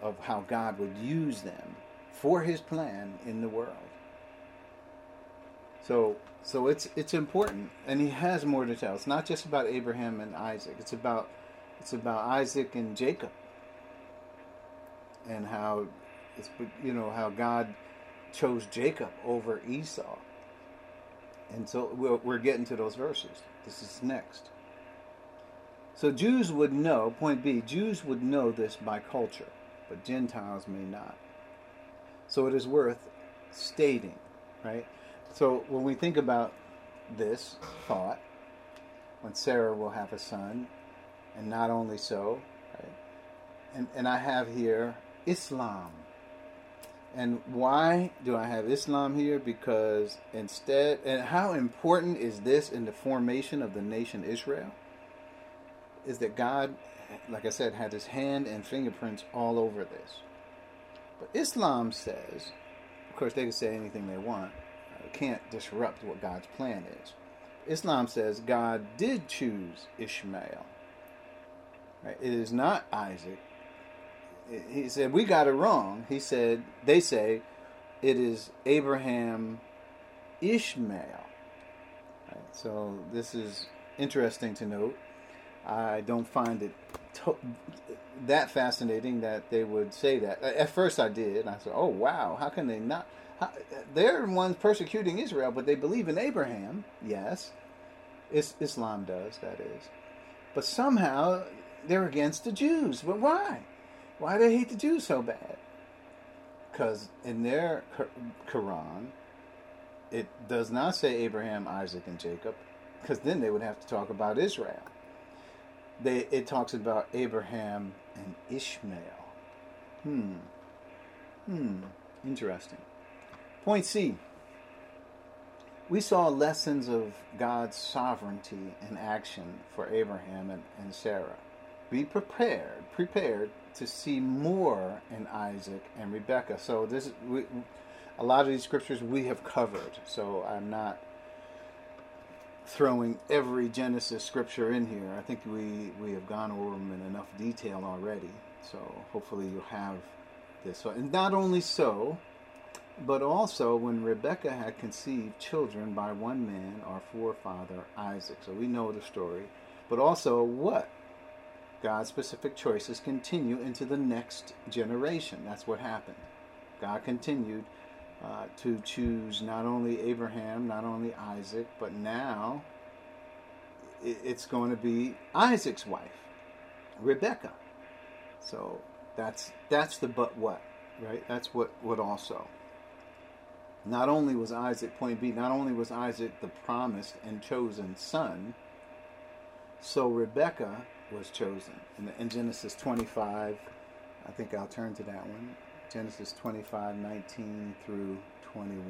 of how God would use them for his plan in the world. So so it's it's important and he has more to tell. It's not just about Abraham and Isaac. It's about it's about Isaac and Jacob. And how it's you know how God chose Jacob over Esau. And so we're, getting to those verses. This is next. So Jews would know, point B, Jews would know this by culture, but Gentiles may not. So it is worth stating, right? So when we think about this thought, when Sarah will have a son, and not only so, right? And, and I have here Islam. And why do I have Islam here? Because instead, and how important is this in the formation of the nation Israel? Is that God, like I said, had his hand and fingerprints all over this. But Islam says, of course, they can say anything they want, can't disrupt what God's plan is. Islam says God did choose Ishmael. Right? It is not Isaac. He said we got it wrong. He said they say it is Abraham Ishmael. Right? So this is interesting to note. I don't find it to- that fascinating that they would say that. At first, I did. I said, "Oh wow, how can they not?" they're the ones persecuting Israel, but they believe in Abraham. Yes, Islam does, that is. But somehow they're against the Jews. But why? Why do they hate the Jews so bad? Because in their Quran, it does not say Abraham, Isaac, and Jacob, because then they would have to talk about Israel. They, it talks about Abraham and Ishmael. Hmm. Hmm. Interesting. Point C. We saw lessons of God's sovereignty and action for Abraham and, and Sarah. Be prepared, prepared to see more in Isaac and Rebecca. So this, we, a lot of these scriptures we have covered. So I'm not throwing every Genesis scripture in here. I think we we have gone over them in enough detail already. So hopefully you'll have this. So, and not only so, but also when Rebecca had conceived children by one man, our forefather Isaac. So we know the story. But also what? God's specific choices continue into the next generation. That's what happened. God continued uh, to choose not only Abraham, not only Isaac, but now it's going to be Isaac's wife, Rebecca. So that's that's the but what, right? That's what what also. Not only was Isaac, point B, not only was Isaac the promised and chosen son, so Rebekah was chosen. In, in Genesis 25, I think I'll turn to that one. Genesis 25, 19 through 21.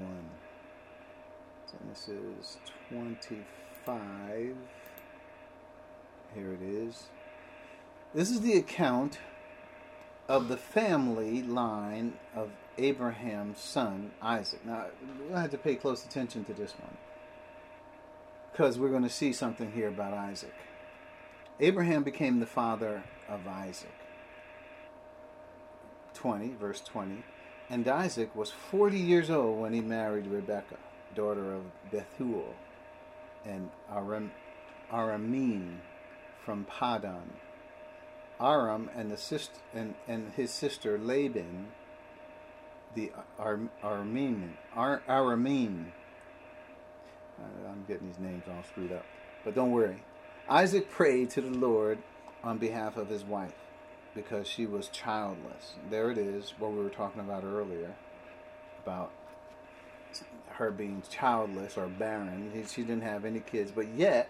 Genesis 25. Here it is. This is the account of the family line of Abraham's son, Isaac. Now, we'll have to pay close attention to this one because we're going to see something here about Isaac. Abraham became the father of Isaac. 20, verse 20. And Isaac was 40 years old when he married Rebekah, daughter of Bethuel and Aram, Aramean from Padan. Aram and, the and, and his sister Laban the Ar- Armenian, Ar- Aramean. Uh, I'm getting these names all screwed up, but don't worry. Isaac prayed to the Lord on behalf of his wife because she was childless. There it is, what we were talking about earlier about her being childless or barren. She didn't have any kids, but yet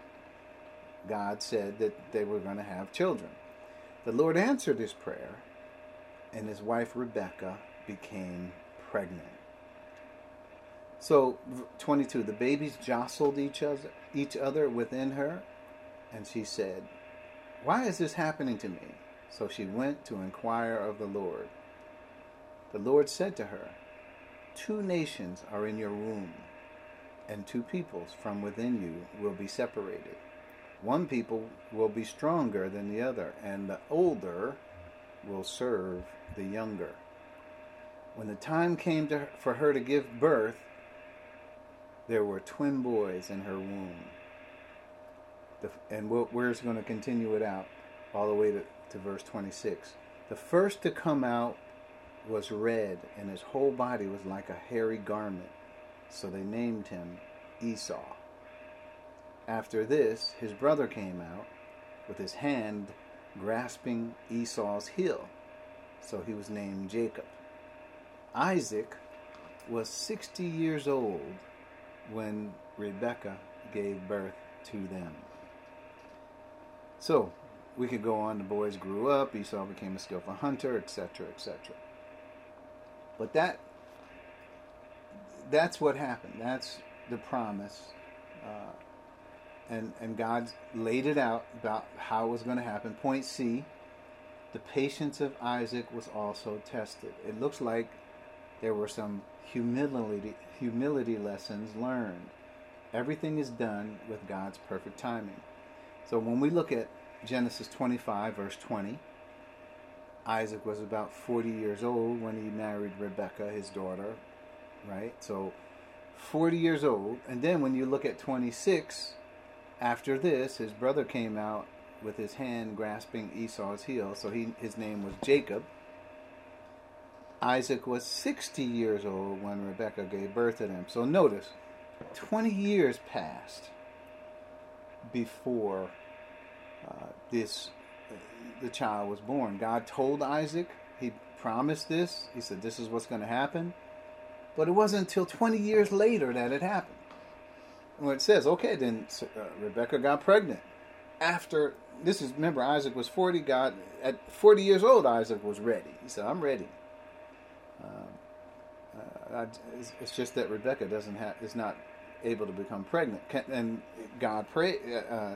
God said that they were going to have children. The Lord answered his prayer, and his wife Rebecca became pregnant. So, 22, the babies jostled each other, each other within her, and she said, Why is this happening to me? So she went to inquire of the Lord. The Lord said to her, Two nations are in your womb, and two peoples from within you will be separated. One people will be stronger than the other, and the older will serve the younger. When the time came to, for her to give birth, there were twin boys in her womb. The, and we're going to continue it out all the way to, to verse 26. The first to come out was red, and his whole body was like a hairy garment. So they named him Esau. After this, his brother came out with his hand grasping Esau's heel. So he was named Jacob. Isaac was 60 years old when Rebekah gave birth to them. So, we could go on. The boys grew up. Esau became a skillful hunter, etc., etc. But that that's what happened. That's the promise, uh, and and God laid it out about how it was going to happen. Point C: the patience of Isaac was also tested. It looks like there were some humility humility lessons learned. Everything is done with God's perfect timing. So when we look at Genesis 25, verse 20, Isaac was about 40 years old when he married Rebekah, his daughter, right? So 40 years old. And then when you look at 26, after this, his brother came out with his hand grasping Esau's heel. So he, his name was Jacob. Isaac was 60 years old when Rebekah gave birth to them. So notice, 20 years passed before uh, this the child was born. God told Isaac, he promised this. He said, This is what's going to happen. But it wasn't until 20 years later that it happened. When it says, okay, then uh, Rebecca got pregnant. After, this is, remember, Isaac was 40. God, at 40 years old, Isaac was ready. He said, I'm ready. Um, uh, it's, it's, just that Rebecca doesn't have, is not able to become pregnant. And God prayed, uh, uh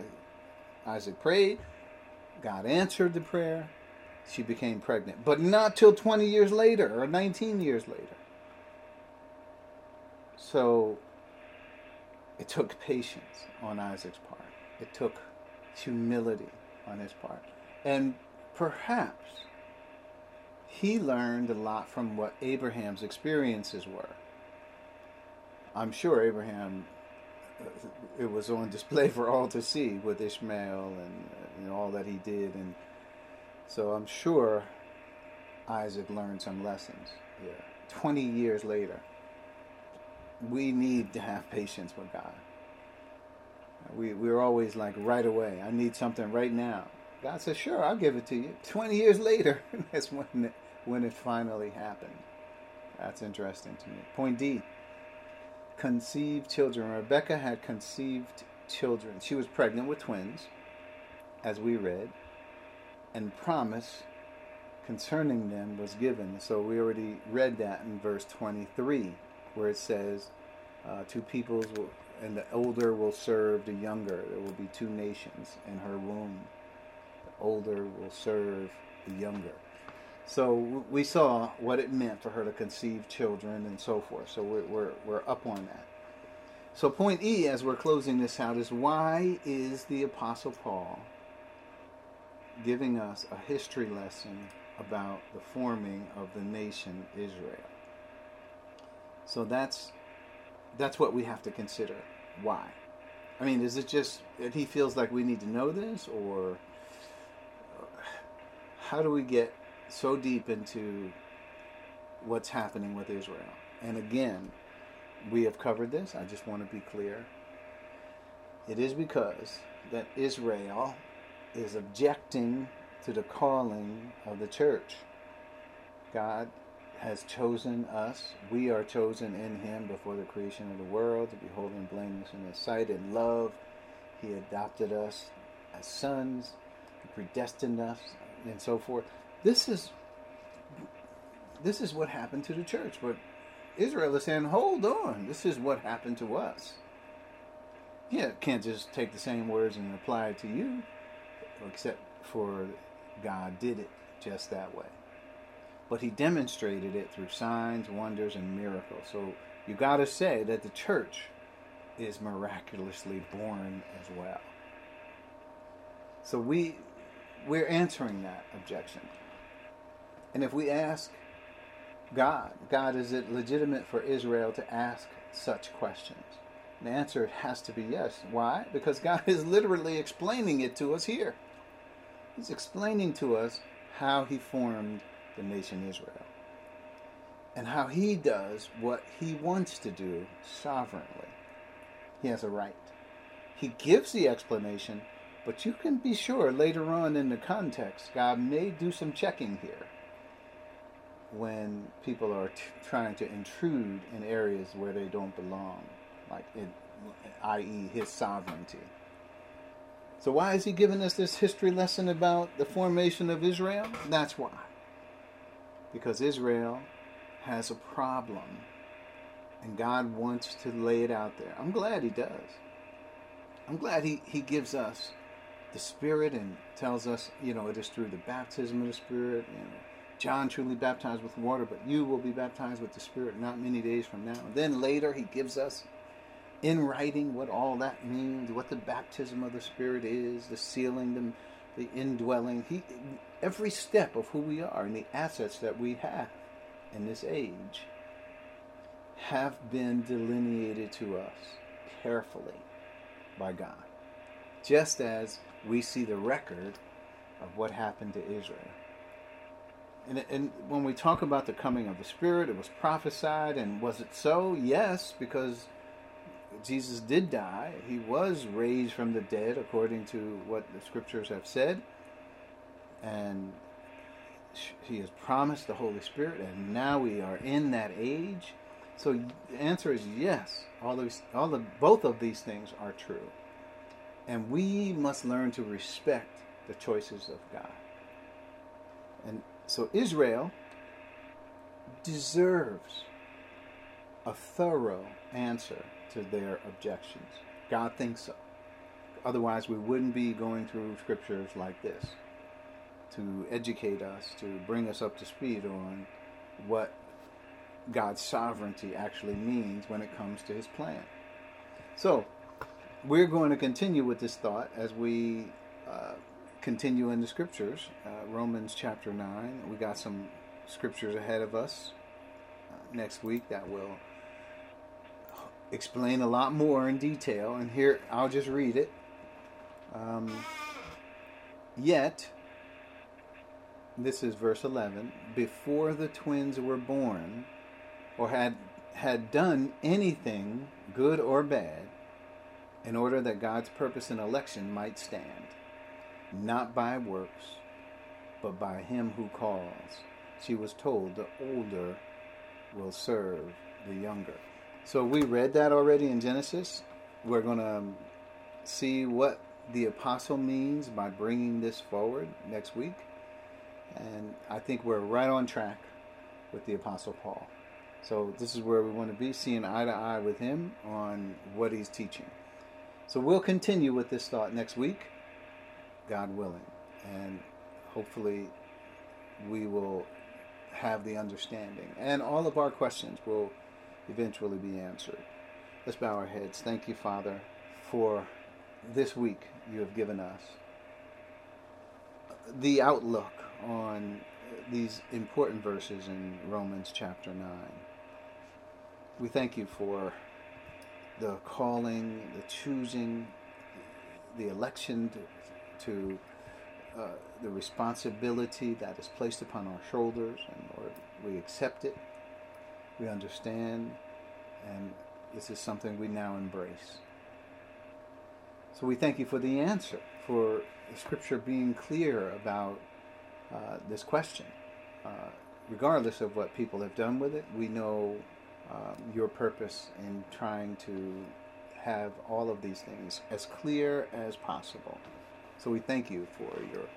Isaac prayed. God answered the prayer. She became pregnant. But not till 20 years later or 19 years later. So it took patience on Isaac's part. It took humility on his part. And perhaps he learned a lot from what Abraham's experiences were. I'm sure Abraham uh, it was on display for all to see with Ishmael and uh, you know, all that he did, and so I'm sure Isaac learned some lessons here. Twenty years later, we need to have patience with God. We we're always like right away. I need something right now. God says, "Sure, I'll give it to you." Twenty years later, that's when it, when it finally happened. That's interesting to me. Point D conceived children. Rebecca had conceived children. She was pregnant with twins, as we read, and promise concerning them was given. So we already read that in verse 23, where it says, uh, Two peoples will, and the older will serve the younger. There will be two nations in her womb. The older will serve the younger. So we saw what it meant for her to conceive children and so forth. So we're, we're, we're up on that. So, point E, as we're closing this out, is why is the Apostle Paul giving us a history lesson about the forming of the nation Israel? So that's that's what we have to consider. Why? I mean, is it just that he feels like we need to know this, or uh, how do we get so deep into what's happening with Israel. And again, we have covered this. I just want to be clear. It is because that Israel is objecting to the calling of the church. God has chosen us. We are chosen in Him before the creation of the world to be holy and blameless in His sight. In love, He adopted us as sons, He predestined us, and so forth. This is this is what happened to the church. But Israel is saying, "Hold on, this is what happened to us." Yeah, can't just take the same words and apply it to you, except for God did it just that way but he demonstrated it through signs, wonders, and miracles. So you got to say that the church is miraculously born as well. So we we're answering that objection. And if we ask God, God, is it legitimate for Israel to ask such questions? The answer has to be yes. Why? Because God is literally explaining it to us here. He's explaining to us how he formed the nation Israel. And how he does what he wants to do sovereignly. He has a right. He gives the explanation, but you can be sure later on in the context, God may do some checking here when people are t- trying to intrude in areas where they don't belong, like it, i.e., his sovereignty. So, why is he giving us this history lesson about the formation of Israel? That's why because Israel has a problem and God wants to lay it out there. I'm glad He does. I'm glad He, he gives us the Spirit and tells us, you know, it is through the baptism of the Spirit. You know, John truly baptized with water, but you will be baptized with the Spirit not many days from now. Then later He gives us in writing what all that means, what the baptism of the Spirit is, the sealing, the the indwelling. He, every step of who we are and the assets that we have in this age have been delineated to us carefully by God. Just as we see the record of what happened to Israel. And, and, when we talk about the coming of the Spirit, it was prophesied, and was it so? Yes, because Jesus did die. He was raised from the dead according to what the scriptures have said. And he has promised the Holy Spirit, and now we are in that age. So the answer is yes. All those, all the, both of these things are true, and we must learn to respect the choices of God. And so Israel deserves a thorough answer to their objections. God thinks so. Otherwise, we wouldn't be going through scriptures like this to educate us, to bring us up to speed on what God's sovereignty actually means when it comes to his plan. So, we're going to continue with this thought as we uh, continue in the scriptures. Uh, Romans chapter 9. We got some scriptures ahead of us uh, next week that will explain a lot more in detail. And here, I'll just read it. Um, Yet, this is verse 11, before the twins were born, or had, had done anything, good or bad, in order that God's purpose in election might stand, not by works, but by him who calls. She was told, the older will serve the younger. So we read that already in Genesis. We're going to um, see what the apostle means by bringing this forward next week. And I think we're right on track with the apostle Paul. So this is where we want to be, seeing eye to eye with him on what he's teaching. So we'll continue with this thought next week, God willing. And hopefully we will have the understanding. And all of our questions will eventually be answered. Let's bow our heads. Thank you, Father, for this week you have given us. The outlook on these important verses in Romans chapter 9. We thank you for the calling, the choosing, the election to uh, the responsibility that is placed upon our shoulders, and Lord, we accept it we understand, and this is something we now embrace. So we thank you for the answer, for the scripture being clear about uh, this question. Uh, regardless of what people have done with it, we know um, your purpose in trying to have all of these things as clear as possible. So we thank you for your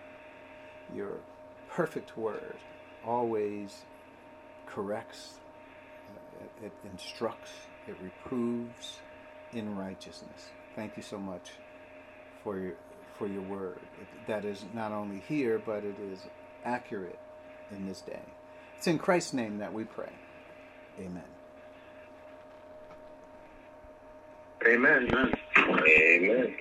your perfect word always corrects, uh, it, it instructs, it reproves in righteousness. Thank you so much for your for your word. It, that is not only here, but it is accurate in this day. It's in Christ's name that we pray. Amen. Amen. Amen. Amen.